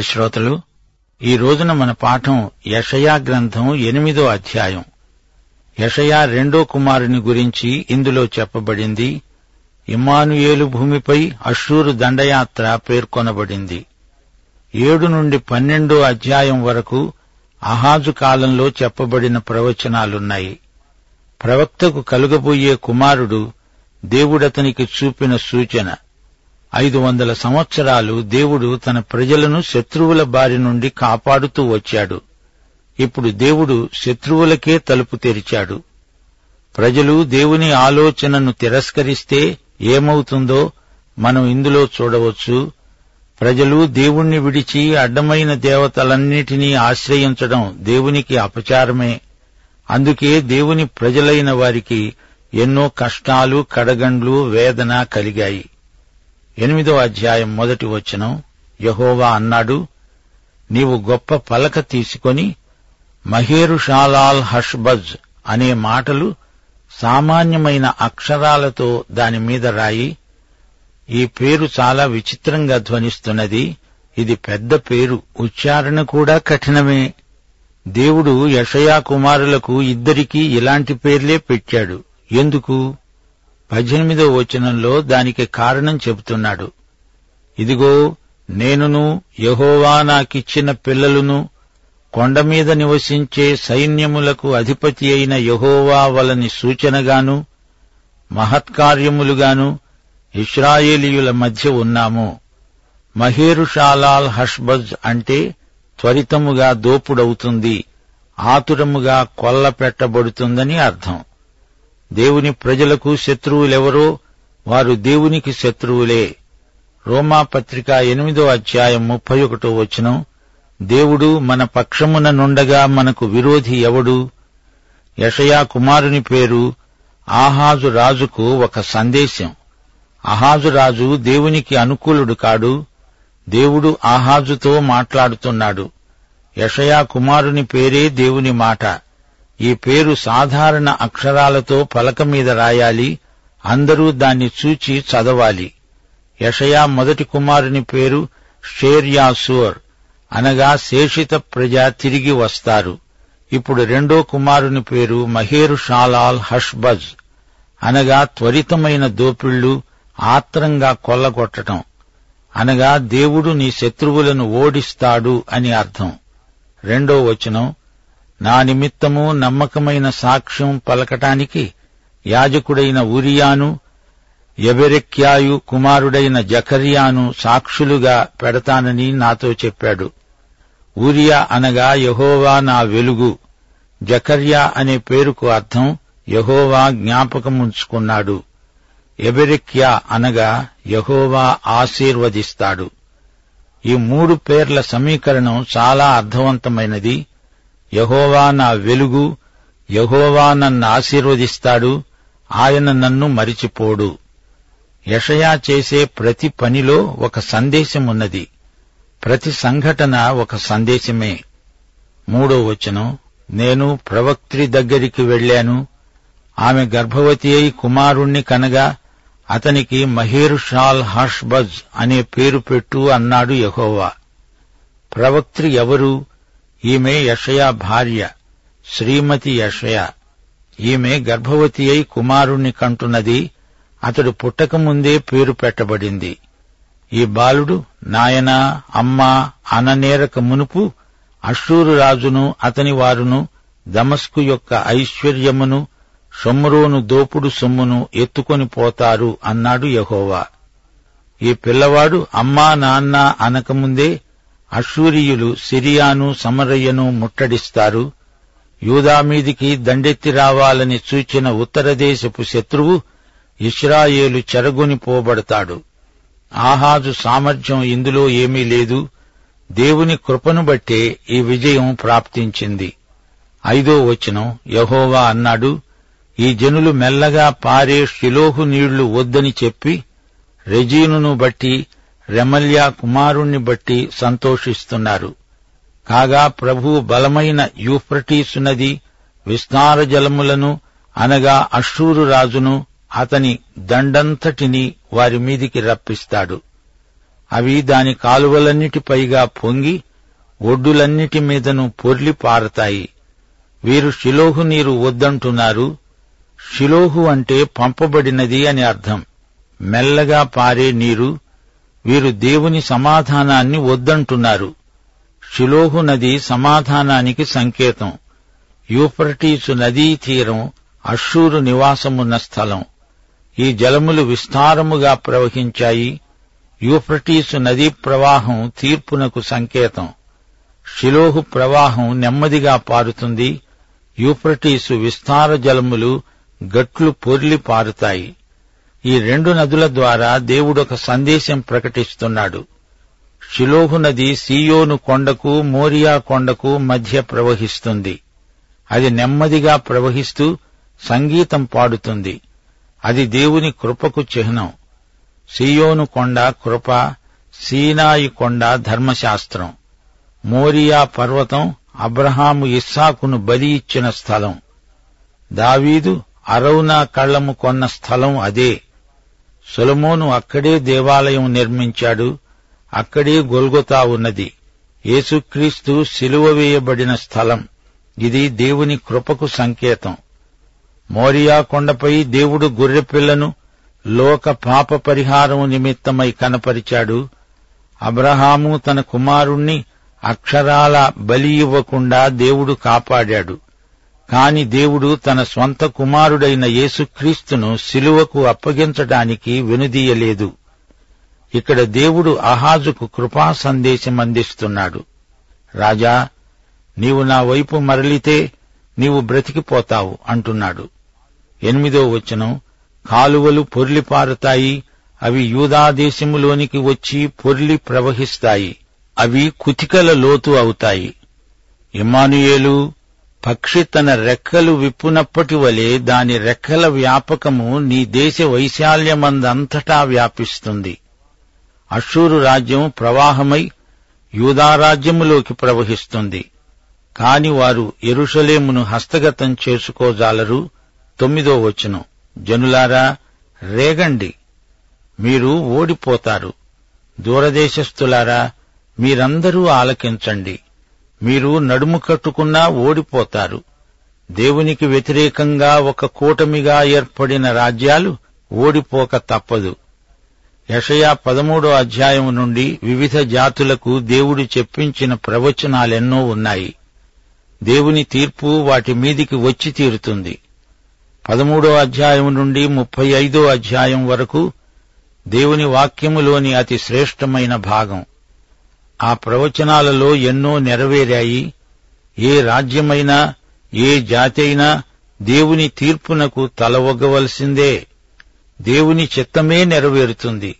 ప్రియ శ్రోతలు ఈ రోజున మన పాఠం యషయా గ్రంథం ఎనిమిదో అధ్యాయం. యషయా రెండో కుమారుని గురించి ఇందులో చెప్పబడింది. ఇమ్మానుయేలు భూమిపై అశ్షూరు దండయాత్ర పేర్కొనబడింది. ఏడు నుండి పన్నెండో అధ్యాయం వరకు అహాజు కాలంలో చెప్పబడిన ప్రవచనాలున్నాయి. ప్రవక్తకు కలుగబోయే కుమారుడు దేవుడతనికి చూపిన సూచన. ఐదు వందల సంవత్సరాలు దేవుడు తన ప్రజలను శత్రువుల బారి నుండి కాపాడుతూ వచ్చాడు. ఇప్పుడు దేవుడు శత్రువులకే తలుపు తెరిచాడు. ప్రజలు దేవుని ఆలోచనను తిరస్కరిస్తే ఏమవుతుందో మనం ఇందులో చూడవచ్చు. ప్రజలు దేవుణ్ణి విడిచి అడ్డమైన దేవతలన్నిటినీ ఆశ్రయించడం దేవునికి అపచారమే. అందుకే దేవుని ప్రజలైన వారికి ఎన్నో కష్టాలు కడగండ్లు వేదన కలిగాయి. ఎనిమిదో అధ్యాయం మొదటి వచనం. యహోవా అన్నాడు నీవు గొప్ప పలక తీసుకొని మహేరుషాలాల్ హష్బజ్ అనే మాటలు సామాన్యమైన అక్షరాలతో దాని మీద రాయి. ఈ పేరు చాలా విచిత్రంగా ధ్వనిస్తున్నది. ఇది పెద్ద పేరు. ఉచ్చారణ కూడా కఠినమే. దేవుడు యషయా కుమారులకు ఇద్దరికీ ఇలాంటి పేర్లే పెట్టాడు. ఎందుకు? పద్దెనిమిదో వచనంలో దానికి కారణం చెబుతున్నాడు. ఇదిగో నేనును యహోవా నాకిచ్చిన పిల్లలును కొండ మీద నివసించే సైన్యములకు అధిపతి అయిన యహోవా వలని సూచనగాను మహత్కార్యములుగాను ఇస్రాయేలీయుల మధ్య ఉన్నాము. మహేరుషాలాల్ హష్బజ్ అంటే త్వరితముగా దోపుడవుతుంది ఆతురముగా కొల్ల పెట్టబడుతుందని అర్థం. దేవుని ప్రజలకు శత్రువులెవరో వారు దేవునికి శత్రువులే. రోమా పత్రిక ఎనిమిదో అధ్యాయం ముప్పై ఒకటో వచనం దేవుడు మన పక్షమున నుండగా మనకు విరోధి ఎవడు? యషయా కుమారుని పేరు ఆహాజు రాజుకు ఒక సందేశం. అహాజు రాజు దేవునికి అనుకూలుడు కాడు దేవుడు ఆహాజుతో మాట్లాడుతున్నాడు. యషయా కుమారుని పేరే దేవుని మాట. ఈ పేరు సాధారణ అక్షరాలతో పలక మీద రాయాలి అందరూ దాన్ని చూచి చదవాలి. యషయా మొదటి కుమారుని పేరు షేర్యాసూర్. అనగా శేషిత ప్రజ తిరిగి వస్తారు. ఇప్పుడు రెండో కుమారుని పేరు మహేరు షాలాల్ హష్బజ్. అనగా త్వరితమైన దోపిళ్ళు ఆత్రంగా కొల్లగొట్టటం. అనగా దేవుడు నీ శత్రువులను ఓడిస్తాడు అని అర్థం. రెండో వచనం నా నిమిత్తము నమ్మకమైన సాక్ష్యం పలకటానికి యాజకుడైన ఉరియాను ఎబెరెక్యాయు కుమారుడైన జకర్యాను సాక్షులుగా పెడతానని నాతో చెప్పాడు. ఊరియా అనగా యహోవా నా వెలుగు. జకర్యా అనే పేరుకు అర్థం యహోవా జ్ఞాపకముంచుకున్నాడు. ఎబెరెక్యా అనగా యహోవా ఆశీర్వదిస్తాడు. ఈ మూడు పేర్ల సమీకరణం చాలా అర్థవంతమైనది. యహోవా నా వెలుగు యహోవా నన్ను ఆశీర్వదిస్తాడు ఆయన నన్ను మరిచిపోడు. యషయా చేసే ప్రతి పనిలో ఒక సందేశం ఉన్నది ప్రతి సంఘటన ఒక సందేశమే. మూడో వచనం నేను ప్రవక్త్రి దగ్గరికి వెళ్ళాను. ఆమె గర్భవతి అయి కుమారుణ్ణి కనగా అతనికి మహేరుషాల్ హర్ష్బజ్ అనే పేరు పెట్టు అన్నాడు యహోవా. ప్రవక్త్రి ఎవరు? ఈమె యషయా భార్య శ్రీమతి యషయ. ఈమె గర్భవతి అయి కుమారుణ్ణి కంటున్నది అతడు పుట్టకముందే పేరు పెట్టబడింది. ఈ బాలుడు నాయనా అమ్మ అననేరక మునుపు అషూరు రాజును అతని వారును దమస్కు యొక్క ఐశ్వర్యమును సొమ్మురోను దోపుడు సొమ్మును ఎత్తుకొని పోతారు అన్నాడు యహోవా. ఈ పిల్లవాడు అమ్మా నాన్న అనకముందే అషూరియులు సిరియాను సమరయ్యను ముట్టడిస్తారు. యూదా మీదికి దండెత్తి రావాలని సూచిన ఉత్తరదేశపు శత్రువు ఇస్రాయేలు చెరగొని పోబడతాడు. ఆహాజు సామర్థ్యం ఇందులో ఏమీ లేదు. దేవుని కృపను బట్టే ఈ విజయం ప్రాప్తించింది. ఐదో వచనం యహోవా అన్నాడు ఈ జనులు మెల్లగా పారే షిలోహు నీళ్ళు వద్దని చెప్పి రెజీనును బట్టి రెమల్యా కుమారుణ్ణి బట్టి సంతోషిస్తున్నారు. కాగా ప్రభు బలమైన యూఫ్రటీసు నది విస్తార జలములను అనగా అశ్రూరు రాజును అతని దండంతటిని వారి మీదికి రప్పిస్తాడు. అవి దాని కాలువలన్నిటిపైగా పొంగి ఒడ్డులన్నిటి మీదను పొర్లి పారతాయి. వీరు షిలోహు నీరు వద్దంటున్నారు. షిలోహు అంటే పంపబడినది అని అర్థం. మెల్లగా పారే నీరు వీరు దేవుని సమాధానాన్ని వద్దంటున్నారు. షిలోహు నది సమాధానానికి సంకేతం. యూఫ్రటీసు నదీ తీరం అషూరు నివాసమున్న స్థలం. ఈ జలములు విస్తారముగా ప్రవహించాయి. యూఫ్రటీసు నదీ ప్రవాహం తీర్పునకు సంకేతం. షిలోహు ప్రవాహం నెమ్మదిగా పారుతుంది. యూఫ్రటీసు విస్తార జలములు గట్లు పొర్లి పారుతాయి. ఈ రెండు నదుల ద్వారా దేవుడొక సందేశం ప్రకటిస్తున్నాడు. షిలోహు నది సీయోను కొండకు మోరియా కొండకు మధ్య ప్రవహిస్తుంది. అది నెమ్మదిగా ప్రవహిస్తూ సంగీతం పాడుతుంది. అది దేవుని కృపకు చిహ్నం. సీయోను కొండ కృప సీనాయి కొండ ధర్మశాస్త్రం. మోరియా పర్వతం అబ్రహాము ఇస్సాకును బలి ఇచ్చిన స్థలం. దావీదు అరౌనా కళ్ళము కొన్న స్థలం అదే. సొలమోను అక్కడే దేవాలయం నిర్మించాడు. అక్కడే గొల్గొతా ఉన్నది. యేసుక్రీస్తు సిలువ వేయబడిన స్థలం. ఇది దేవుని కృపకు సంకేతం. మోరియా కొండపై దేవుడు గొర్రెపిల్లను లోక పాప పరిహారం నిమిత్తమై కనపరిచాడు. అబ్రహాము తన కుమారుణ్ణి అక్షరాల బలి ఇవ్వకుండా దేవుడు కాపాడాడు. కాని దేవుడు తన స్వంత కుమారుడైన యేసుక్రీస్తును శిలువకు అప్పగించడానికి వెనుదీయలేదు. ఇక్కడ దేవుడు అహాజుకు కృపా సందేశం అందిస్తున్నాడు. రాజా నీవు నా వైపు మరలితే నీవు బ్రతికిపోతావు అంటున్నాడు. ఎనిమిదో వచనం కాలువలు పొర్లిపారుతాయి అవి యూదాదేశములోనికి వచ్చి పొర్లి ప్రవహిస్తాయి అవి కుతికల లోతు అవుతాయి. ఇమానుయేలు పక్షి తన రెక్కలు విప్పునప్పటి వలె దాని రెక్కల వ్యాపకము నీ దేశ వైశాల్యమందంతటా వ్యాపిస్తుంది. అషూరు రాజ్యం ప్రవాహమై యూదారాజ్యములోకి ప్రవహిస్తుంది. కాని వారు ఎరుషలేమును హస్తగతం చేసుకోజాలరు. తొమ్మిదో వచనం. జనులారా రేగండి. మీరు ఓడిపోతారు. దూరదేశస్థులారా మీరందరూ ఆలకించండి. మీరు నడుము కట్టుకున్నా ఓడిపోతారు. దేవునికి వ్యతిరేకంగా ఒక కూటమిగా ఏర్పడిన రాజ్యాలు ఓడిపోక తప్పదు. యషయా పదమూడో అధ్యాయం నుండి వివిధ జాతులకు దేవుడు చెప్పించిన ప్రవచనాలెన్నో ఉన్నాయి. దేవుని తీర్పు వాటి మీదికి వచ్చి తీరుతుంది. పదమూడో అధ్యాయం నుండి ముప్పై ఐదో అధ్యాయం వరకు దేవుని వాక్యములోని అతి శ్రేష్టమైన భాగం. ఆ ప్రవచనాలలో ఎన్నో నెరవేరాయి. ఏ రాజ్యమైనా ఏ జాతి అయినా దేవుని తీర్పునకు తలవగ్గవలసిందే దేవుని చిత్తమే నెరవేరుతుంది.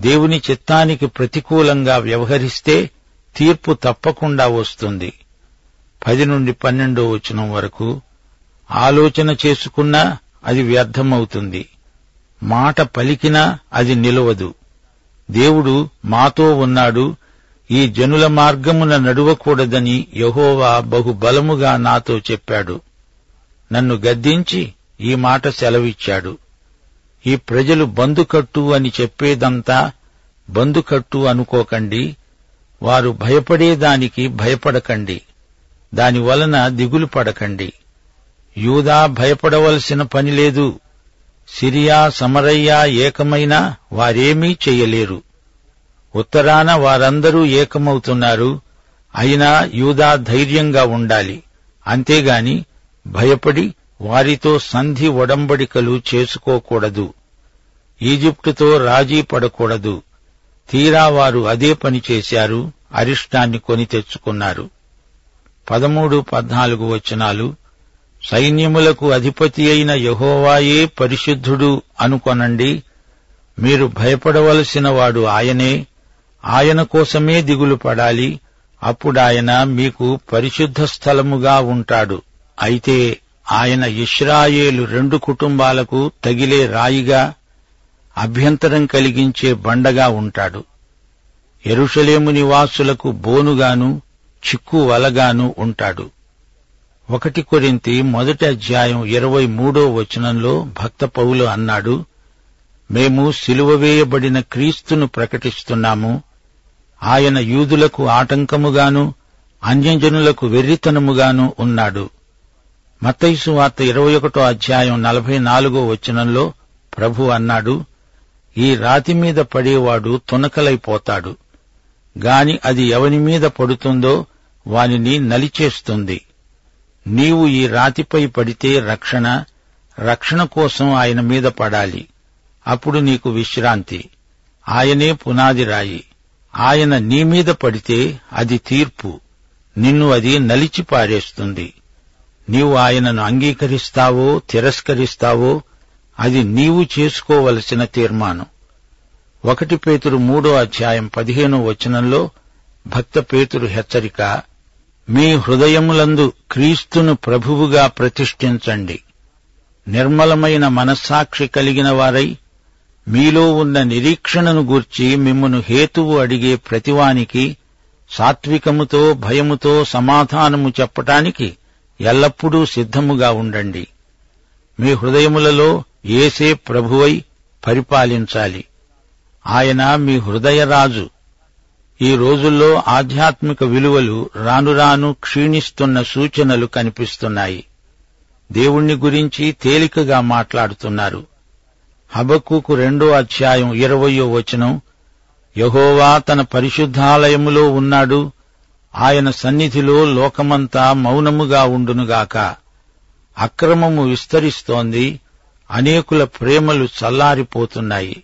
దేవుని చిత్తానికి ప్రతికూలంగా వ్యవహరిస్తే తీర్పు తప్పకుండా వస్తుంది. పది నుండి పన్నెండో వచనం వరకు ఆలోచన చేసుకున్నా అది వ్యర్థమవుతుంది. మాట పలికినా అది నిలవదు. దేవుడు మాతో ఉన్నాడు ఈ జనుల మార్గమున నడువకూడదని యహోవా బహుబలముగా నాతో చెప్పాడు. నన్ను గద్దించి ఈ మాట సెలవిచ్చాడు. ఈ ప్రజలు బందుకట్టు అని చెప్పేదంతా బందుకట్టు అనుకోకండి. వారు భయపడేదానికి భయపడకండి. దానివలన దిగులు పడకండి. యూదా భయపడవలసిన పని లేదు. సిరియా సమరయ్యా ఏకమైనా వారేమీ చెయ్యలేరు ఉత్తరాన వారందరూ ఏకమవుతున్నారు. అయినా యూదా ధైర్యంగా ఉండాలి. అంతేగాని భయపడి వారితో సంధి ఒడంబడికలు చేసుకోకూడదు. ఈజిప్టుతో రాజీ పడకూడదు. తీరా వారు అదే పని చేశారు అరిష్టాన్ని కొని తెచ్చుకున్నారు. పదమూడు పద్నాలుగు వచనాలు సైన్యములకు అధిపతి అయిన యహోవాయే పరిశుద్ధుడు అనుకొనండి. మీరు భయపడవలసిన వాడు ఆయనే. ఆయన కోసమే దిగులు పడాలి. అప్పుడాయన మీకు పరిశుద్ధ స్థలముగా ఉంటాడు. అయితే ఆయన ఇష్రాయేలు రెండు కుటుంబాలకు తగిలే రాయిగా అభ్యంతరం కలిగించే బండగా ఉంటాడు. ఎరుషలేము నివాసులకు బోనుగాను చిక్కు వలగాను ఉంటాడు. ఒకటి కొరింతి మొదటి అధ్యాయం ఇరవై మూడో వచనంలో భక్త పౌలు అన్నాడు మేము సిలువ వేయబడిన క్రీస్తును ప్రకటిస్తున్నాము. ఆయన యూదులకు ఆటంకముగాను అన్యజనులకు వెర్రితనముగాను ఉన్నాడు. మత్తైసు వార్త ఇరవై ఒకటో అధ్యాయం నలభై నాలుగో వచనంలో ప్రభు అన్నాడు ఈ రాతి మీద పడేవాడు తునకలైపోతాడు. గాని అది ఎవని మీద పడుతుందో వానిని నలిచేస్తుంది. నీవు ఈ రాతిపై పడితే రక్షణ రక్షణ కోసం ఆయన మీద పడాలి. అప్పుడు నీకు విశ్రాంతి. ఆయనే పునాది రాయి. ఆయన నీ మీద పడితే అది తీర్పు. నిన్ను అది నలిచి పారేస్తుంది. నీవు ఆయనను అంగీకరిస్తావో తిరస్కరిస్తావో అది నీవు చేసుకోవలసిన తీర్మానం. ఒకటి పేతురు మూడో అధ్యాయం పదిహేనో వచనంలో భక్త పేతురు హెచ్చరిక మీ హృదయములందు క్రీస్తును ప్రభువుగా ప్రతిష్ఠించండి. నిర్మలమైన మనస్సాక్షి కలిగిన వారై మీలో ఉన్న నిరీక్షణను గూర్చి మిమ్మను హేతువు అడిగే ప్రతివానికి సాత్వికముతో భయముతో సమాధానము చెప్పటానికి ఎల్లప్పుడూ సిద్ధముగా ఉండండి. మీ హృదయములలో ఏసే ప్రభువై పరిపాలించాలి. ఆయన మీ హృదయరాజు. ఈ రోజుల్లో ఆధ్యాత్మిక విలువలు రానురాను క్షీణిస్తున్న సూచనలు కనిపిస్తున్నాయి. దేవుణ్ణి గురించి తేలికగా మాట్లాడుతున్నారు. హబక్కుకు రెండో అధ్యాయం ఇరవయో వచనం. యహోవా తన పరిశుద్ధాలయములో ఉన్నాడు. ఆయన సన్నిధిలో లోకమంతా మౌనముగా ఉండునుగాక. అక్రమము విస్తరిస్తోంది. అనేకుల ప్రేమలు చల్లారిపోతున్నాయి.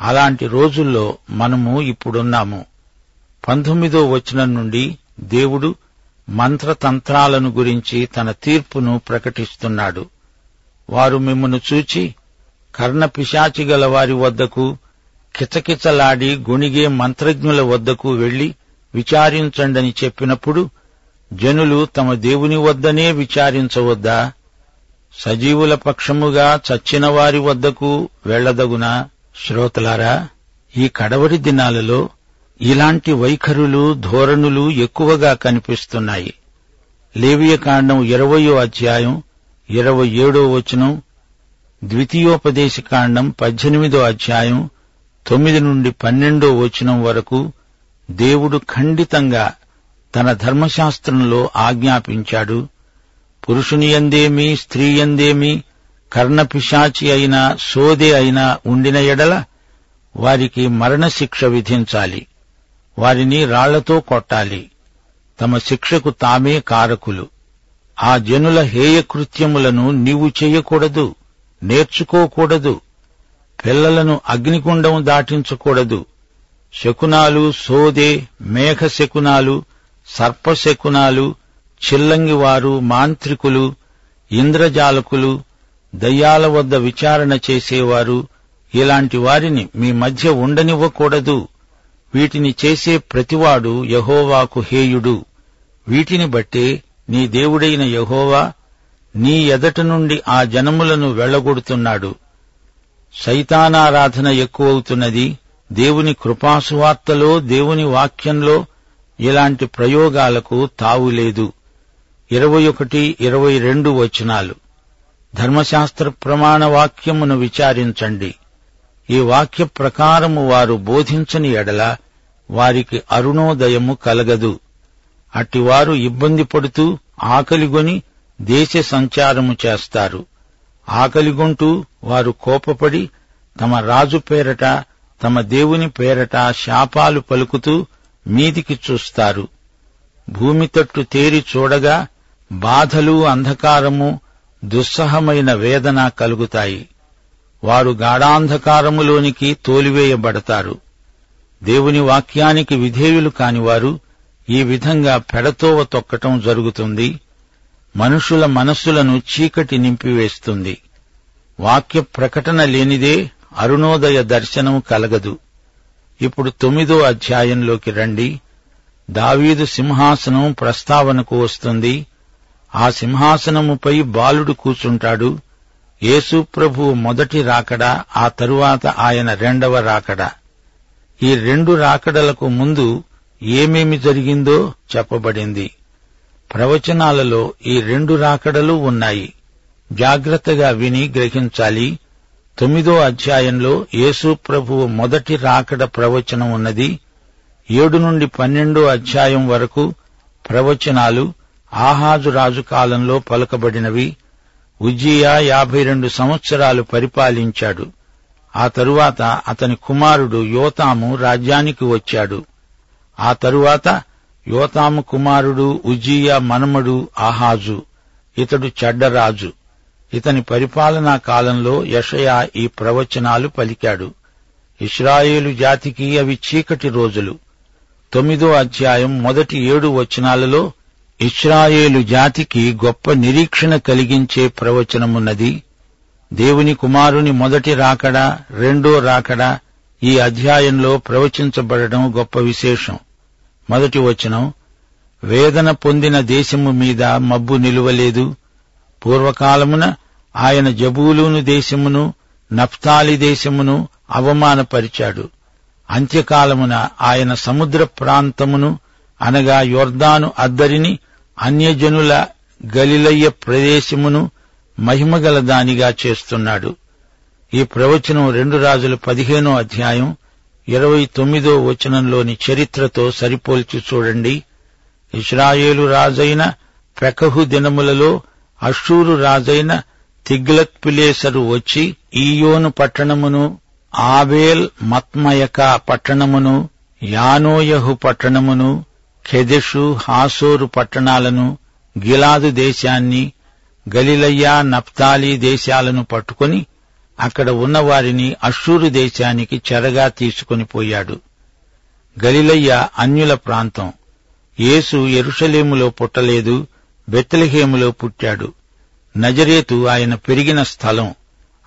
అలాంటి రోజుల్లో మనము ఇప్పుడున్నాము. పంతొమ్మిదో వచనం నుండి దేవుడు మంత్రతంత్రాలను గురించి తన తీర్పును ప్రకటిస్తున్నాడు. వారు మిమ్మను చూచి కర్ణ పిశాచి గల వారి వద్దకు కిచకిచలాడి గొణిగే మంత్రజ్ఞుల వద్దకు వెళ్ళి విచారించండని చెప్పినప్పుడు జనులు తమ దేవుని వద్దనే విచారించవద్దా? సజీవుల పక్షముగా చచ్చిన వారి వద్దకు వెళ్ళదగునా శ్రోతలారా ఈ కడవరి దినాలలో ఇలాంటి వైఖరులు ధోరణులు ఎక్కువగా కనిపిస్తున్నాయి. లేవియకాండం ఇరవయో అధ్యాయం ఇరవై ఏడో వచనం ద్వితీయోపదేశ కాండం పద్దెనిమిదో అధ్యాయం తొమ్మిది నుండి పన్నెండో వచనం వరకు దేవుడు ఖండితంగా తన ధర్మశాస్త్రంలో ఆజ్ఞాపించాడు. పురుషుని ఎందేమి స్త్రీ ఎందేమి కర్ణపిశాచి అయినా సోదే అయినా ఉండిన ఎడల వారికి మరణశిక్ష విధించాలి. వారిని రాళ్ళతో కొట్టాలి. తమ శిక్షకు తామే కారకులు. ఆ జనుల హేయకృత్యములను నీవు చేయకూడదు. నేర్చుకోకూడదు. పిల్లలను అగ్నికుండం దాటించకూడదు. శకునాలు సోదే మేఘ శకునాలు సర్పశకునాలు చిల్లంగివారు మాంత్రికులు ఇంద్రజాలకులు దయ్యాల వద్ద విచారణ చేసేవారు ఇలాంటి వారిని మీ మధ్య ఉండనివ్వకూడదు. వీటిని చేసే ప్రతివాడు యహోవాకు హేయుడు. వీటిని బట్టే నీ దేవుడైన యహోవా నీ ఎదట నుండి ఆ జనములను వెళ్ళగొడుతున్నాడు సైతానారాధన ఎక్కువవుతున్నది. దేవుని కృపాసువార్తలో దేవుని వాక్యంలో ఇలాంటి ప్రయోగాలకు తావులేదు ఇరవై ఒకటి ఇరవై రెండు వచనాలు. ధర్మశాస్త్ర ప్రమాణ వాక్యమును విచారించండి. ఈ వాక్య ప్రకారము వారు బోధించని ఎడల వారికి అరుణోదయము కలగదు. అట్టివారు ఇబ్బంది పడుతూ ఆకలిగొని దేశ సంచారము చేస్తారు. ఆకలిగొంటూ వారు కోపపడి తమ రాజు పేరట తమ దేవుని పేరట శాపాలు పలుకుతూ మీదికి చూస్తారు. భూమి తట్టు తేరి చూడగా బాధలు అంధకారము దుస్సహమైన వేదన కలుగుతాయి. వారు గాఢాంధకారములోనికి తోలివేయబడతారు. దేవుని వాక్యానికి విధేయులు కానివారు ఈ విధంగా పెడతోవ తొక్కటం జరుగుతుంది. మనుషుల మనస్సులను చీకటి నింపివేస్తుంది. వాక్య ప్రకటన లేనిదే అరుణోదయ దర్శనం కలగదు. ఇప్పుడు తొమ్మిదో అధ్యాయంలోకి రండి. దావీదు సింహాసనం ప్రస్తావనకు వస్తుంది. ఆ సింహాసనముపై బాలుడు కూచుంటాడు ఏసుప్రభువు మొదటి రాకడ ఆ తరువాత ఆయన రెండవ రాకడ. ఈ రెండు రాకడలకు ముందు ఏమేమి జరిగిందో చెప్పబడింది. ప్రవచనాలలో ఈ రెండు రాకడలు ఉన్నాయి. జాగ్రత్తగా విని గ్రహించాలి. తొమ్మిదో అధ్యాయంలో యేసు ప్రభువు మొదటి రాకడ ప్రవచనం ఉన్నది. ఏడు నుండి పన్నెండో అధ్యాయం వరకు ప్రవచనాలు ఆహాజు రాజు కాలంలో పలుకబడినవి. ఉజ్జియా యాభై రెండు సంవత్సరాలు పరిపాలించాడు. ఆ తరువాత అతని కుమారుడు యోతాము రాజ్యానికి వచ్చాడు. ఆ తరువాత యోతాము కుమారుడు ఉజ్జియా మనమడు ఆహాజు. ఇతడు చెడ్డరాజు. ఇతని పరిపాలనా కాలంలో యషయా ఈ ప్రవచనాలు పలికాడు. ఇస్రాయేలు జాతికి అవి చీకటి రోజులు. తొమ్మిదో అధ్యాయం మొదటి ఏడు వచనాలలో ఇస్రాయేలు జాతికి గొప్ప నిరీక్షణ కలిగించే ప్రవచనమున్నది. దేవుని కుమారుని మొదటి రాకడ రెండో రాకడ ఈ అధ్యాయంలో ప్రవచించబడడం గొప్ప విశేషం. మొదటి వచనం వేదన పొందిన దేశము మీద మబ్బు నిలువలేదు. పూర్వకాలమున ఆయన జబూలూను దేశమును నఫ్తాలి దేశమును అవమానపరిచాడు. అంత్యకాలమున ఆయన సముద్ర ప్రాంతమును అనగా యోర్దాను అద్దరిని అన్యజనుల గలిలయ్య ప్రదేశమును మహిమగల దానిగా చేస్తున్నాడు. ఈ ప్రవచనం రెండు రాజుల పదిహేనో అధ్యాయం ఇరవై తొమ్మిదో వచనంలోని చరిత్రతో సరిపోల్చి చూడండి. ఇస్రాయేలు రాజైన పెకహు దినములలో అషూరు రాజైన తిగ్లత్ పిలేసరు వచ్చి ఈయోను పట్టణమును ఆబేల్ మత్మయక పట్టణమును యానోయహు పట్టణమును ఖెదెషు హాసోరు పట్టణాలను గిలాదు దేశాన్ని గలిలయ్యా నప్తాలి దేశాలను పట్టుకొని అక్కడ ఉన్నవారిని అషూరు దేశానికి చెరగా తీసుకొని పోయాడు. గలిలయ్య అన్యుల ప్రాంతం. యేసు ఎరుషలేములో పుట్టలేదు బెత్తలహేములో పుట్టాడు. నజరేతు ఆయన పెరిగిన స్థలం.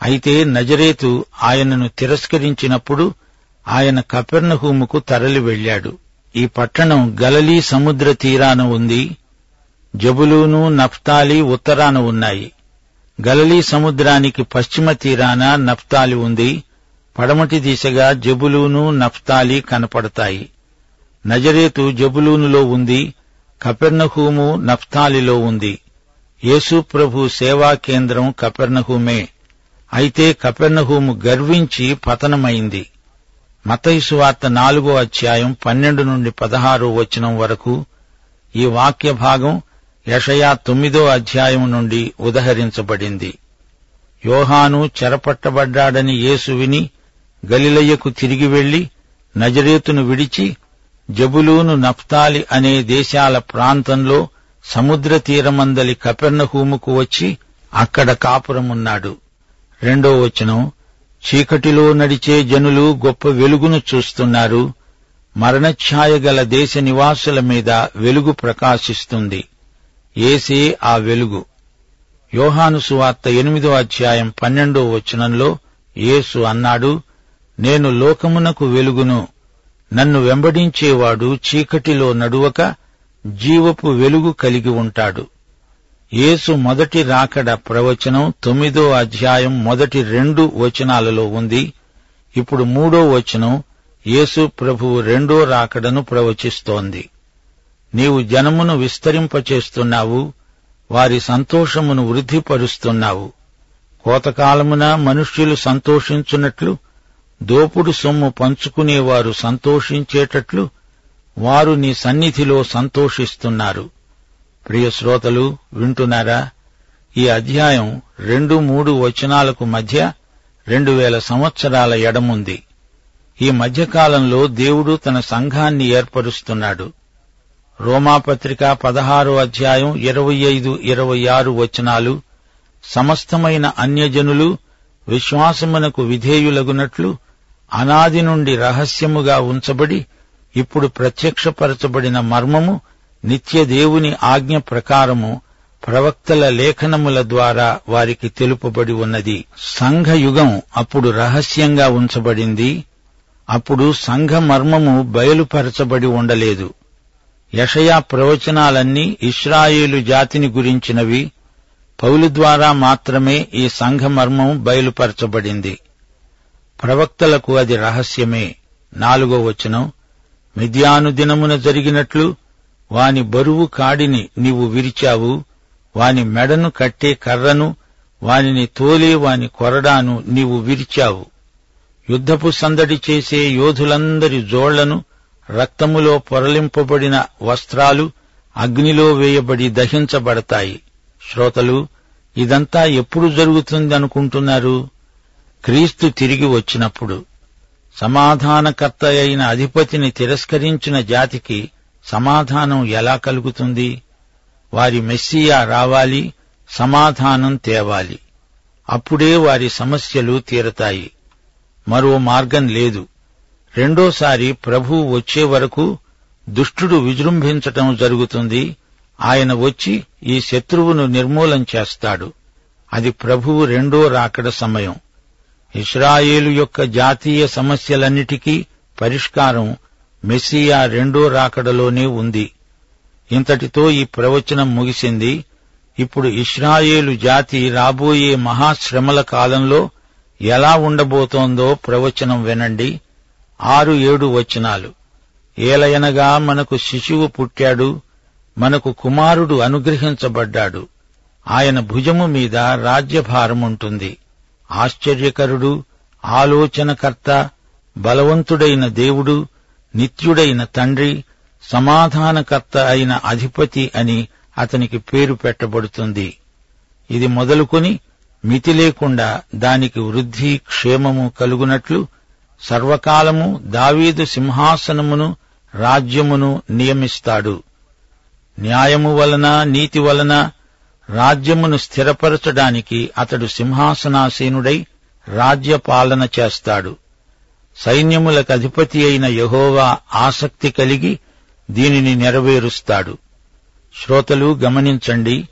అయితే నజరేతు ఆయనను తిరస్కరించినప్పుడు ఆయన కపెర్నహూముకు తరలి వెళ్ళాడు ఈ పట్టణం గలలీ సముద్ర తీరాన ఉంది జబులూను నఫ్తాలి ఉత్తరాన ఉన్నాయి. గలలీ సముద్రానికి పశ్చిమ తీరాన నఫ్తాలి ఉంది. పడమటి దిశగా జబులూను నఫ్తాలి కనపడతాయి. నజరేతు జబులూనులో ఉంది. కపెర్నహూము నఫ్తాలిలో ఉంది. యేసు ప్రభు సేవా కేంద్రం కపెర్నహూమే. అయితే కపెర్నహూము గర్వించి పతనమైంది. మతయిసు వార్త నాలుగో అధ్యాయం పన్నెండు నుండి పదహారో వచనం వరకు ఈ వాక్య భాగం యషయా తొమ్మిదో అధ్యాయం నుండి ఉదహరించబడింది. యోహాను చెరపట్టబడ్డాడని యేసు విని గలిలయ్యకు తిరిగి వెళ్ళి నజరేతును విడిచి జబులూను నఫ్తాలి అనే దేశాల ప్రాంతంలో సముద్ర తీరమందలి కపెర్ణహూముకు వచ్చి అక్కడ కాపురమున్నాడు. రెండో వచనం చీకటిలో నడిచే జనులు గొప్ప వెలుగును చూస్తున్నారు. మరణఛాయ గల దేశ నివాసుల మీద వెలుగు ప్రకాశిస్తుంది. ఏసే ఆ వెలుగు. యోహాను సువార్త ఎనిమిదో అధ్యాయం పన్నెండో వచనంలో యేసు అన్నాడు నేను లోకమునకు వెలుగును నన్ను వెంబడించేవాడు చీకటిలో నడువక జీవపు వెలుగు కలిగి ఉంటాడు. యేసు మొదటి రాకడ ప్రవచనం తొమ్మిదో అధ్యాయం మొదటి రెండు వచనాలలో ఉంది. ఇప్పుడు మూడో వచనం యేసు ప్రభువు రెండో రాకడను ప్రవచిస్తోంది. నీవు జనమును విస్తరింపచేస్తున్నావు వారి సంతోషమును వృద్ధిపరుస్తున్నావు. కోతకాలమున మనుష్యులు సంతోషించున్నట్లు దోపుడు సొమ్ము పంచుకునేవారు సంతోషించేటట్లు వారు నీ సన్నిధిలో సంతోషిస్తున్నారు. ప్రియ శ్రోతలు వింటున్నారా? ఈ అధ్యాయం రెండు మూడు వచనాలకు మధ్య రెండు వేల సంవత్సరాల ఎడముంది. ఈ మధ్యకాలంలో దేవుడు తన సంఘాన్ని ఏర్పరుస్తున్నాడు. రోమాపత్రిక పదహారో అధ్యాయం ఇరవై ఐదు ఇరవై ఆరు వచనాలు సమస్తమైన అన్యజనులు విశ్వాసమునకు విధేయులగునట్లు అనాది నుండి రహస్యముగా ఉంచబడి ఇప్పుడు ప్రత్యక్షపరచబడిన మర్మము నిత్య దేవుని ఆజ్ఞ ప్రకారము ప్రవక్తల లేఖనముల ద్వారా వారికి తెలుపబడి ఉన్నది. సంఘయుగం అప్పుడు రహస్యంగా ఉంచబడింది. అప్పుడు సంఘ మర్మము బయలుపరచబడి ఉండలేదు. యషయా ప్రవచనాలన్నీ ఇస్రాయేలు జాతిని గురించినవి. పౌలు ద్వారా మాత్రమే ఈ సంఘమర్మం బయలుపరచబడింది. ప్రవక్తలకు అది రహస్యమే. నాలుగో వచనం మిద్యాను దినమున జరిగినట్లు వాని బరువు కాడిని నీవు విరిచావు వాని మెడను కట్టే కర్రను వానిని తోలే వాని కొరడాను నీవు విరిచావు. యుద్ధపు సందడి చేసే యోధులందరి జోళ్ళను రక్తములో పొరలింపబడిన వస్త్రాలు అగ్నిలో వేయబడి దహించబడతాయి. శ్రోతలు ఇదంతా ఎప్పుడు జరుగుతుందనుకుంటున్నారు? క్రీస్తు తిరిగి వచ్చినప్పుడు. సమాధానకర్త అయిన అధిపతిని తిరస్కరించిన జాతికి సమాధానం ఎలా కలుగుతుంది? వారి మెస్సియా రావాలి సమాధానం తేవాలి. అప్పుడే వారి సమస్యలు తీరతాయి. మరో మార్గం లేదు. రెండోసారి ప్రభువు వచ్చే వరకు దుష్టుడు విజృంభించటం జరుగుతుంది. ఆయన వచ్చి ఈ శత్రువును నిర్మూలం చేస్తాడు. అది ప్రభువు రెండో రాకడ సమయం. ఇస్రాయేలు యొక్క జాతీయ సమస్యలన్నిటికీ పరిష్కారం మెస్సియా రెండో రాకడలోనే ఉంది. ఇంతటితో ఈ ప్రవచనం ముగిసింది. ఇప్పుడు ఇస్రాయేలు జాతి రాబోయే మహాశ్రమల కాలంలో ఎలా ఉండబోతోందో ప్రవచనం వినండి. ఆరు ఏడు వచనాలు. ఏలయనగా మనకు శిశువు పుట్టాడు మనకు కుమారుడు అనుగ్రహించబడ్డాడు. ఆయన భుజము మీద రాజ్యభారముంటుంది ఆశ్చర్యకరుడు ఆలోచనకర్త బలవంతుడైన దేవుడు నిత్యుడైన తండ్రి సమాధానకర్త అయిన అధిపతి అని అతనికి పేరు పెట్టబడుతుంది. ఇది మొదలుకొని మితి లేకుండా దానికి వృద్ధి క్షేమము కలుగునట్లు సర్వకాలము దావీదు సింహాసనమును రాజ్యమును నియమిస్తాడు. న్యాయము వలన నీతి వలన రాజ్యమును స్థిరపరచడానికి అతడు సింహాసనాసీనుడై రాజ్యపాలన చేస్తాడు. సైన్యములకు అధిపతి అయిన యహోవా ఆసక్తి కలిగి దీనిని నెరవేరుస్తాడు. శ్రోతలు గమనించండి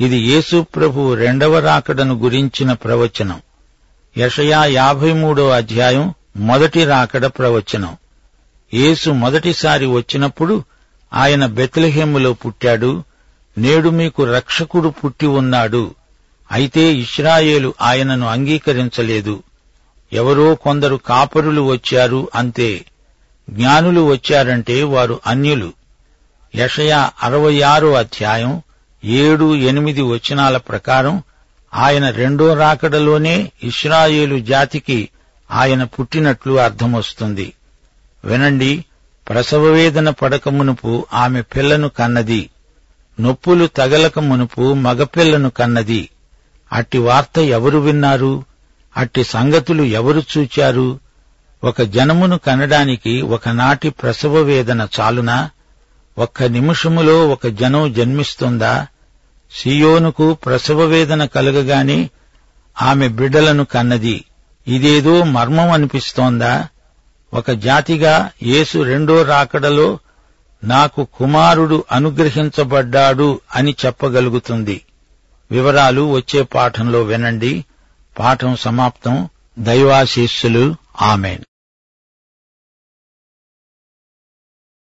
ఇది యేసు ప్రభు రెండవ రాకడను గురించిన ప్రవచనం. యషయా యాభై మూడో అధ్యాయం మొదటి రాకడ ప్రవచనం. యేసు మొదటిసారి వచ్చినప్పుడు ఆయన బెత్లహేములో పుట్టాడు. నేడు మీకు రక్షకుడు పుట్టి ఉన్నాడు. అయితే ఇస్రాయేలు ఆయనను అంగీకరించలేదు. ఎవరో కొందరు కాపరులు వచ్చారు అంతే. జ్ఞానులు వచ్చారంటే వారు అన్యులు. యషయా అరవై ఆరో అధ్యాయం ఏడు ఎనిమిది వచనాల ప్రకారం ఆయన రెండో రాకడలోనే ఇస్రాయేలు జాతికి ఆయన పుట్టినట్లు అర్థమొస్తుంది. వినండి ప్రసవ వేదన పడక మునుపు ఆమె పిల్లను కన్నది. నొప్పులు తగలక మునుపు మగపిల్లను కన్నది. అట్టి వార్త ఎవరు విన్నారు? అట్టి సంగతులు ఎవరు చూచారు? ఒక జనమును కనడానికి ఒకనాటి ప్రసవ వేదన చాలునా? ఒక్క నిమిషములో ఒక జనం జన్మిస్తుందా? సియోనుకు ప్రసవ వేదన కలగగానే ఆమె బిడ్డలను కన్నది. ఇదేదో మర్మం అనిపిస్తోందా? ఒక జాతిగా యేసు రెండో రాకడలో నాకు కుమారుడు అనుగ్రహించబడ్డాడు అని చెప్పగలుగుతుంది. వివరాలు వచ్చే పాఠంలో వినండి. పాఠం సమాప్తం. దైవాశీస్సులు. ఆమెన్.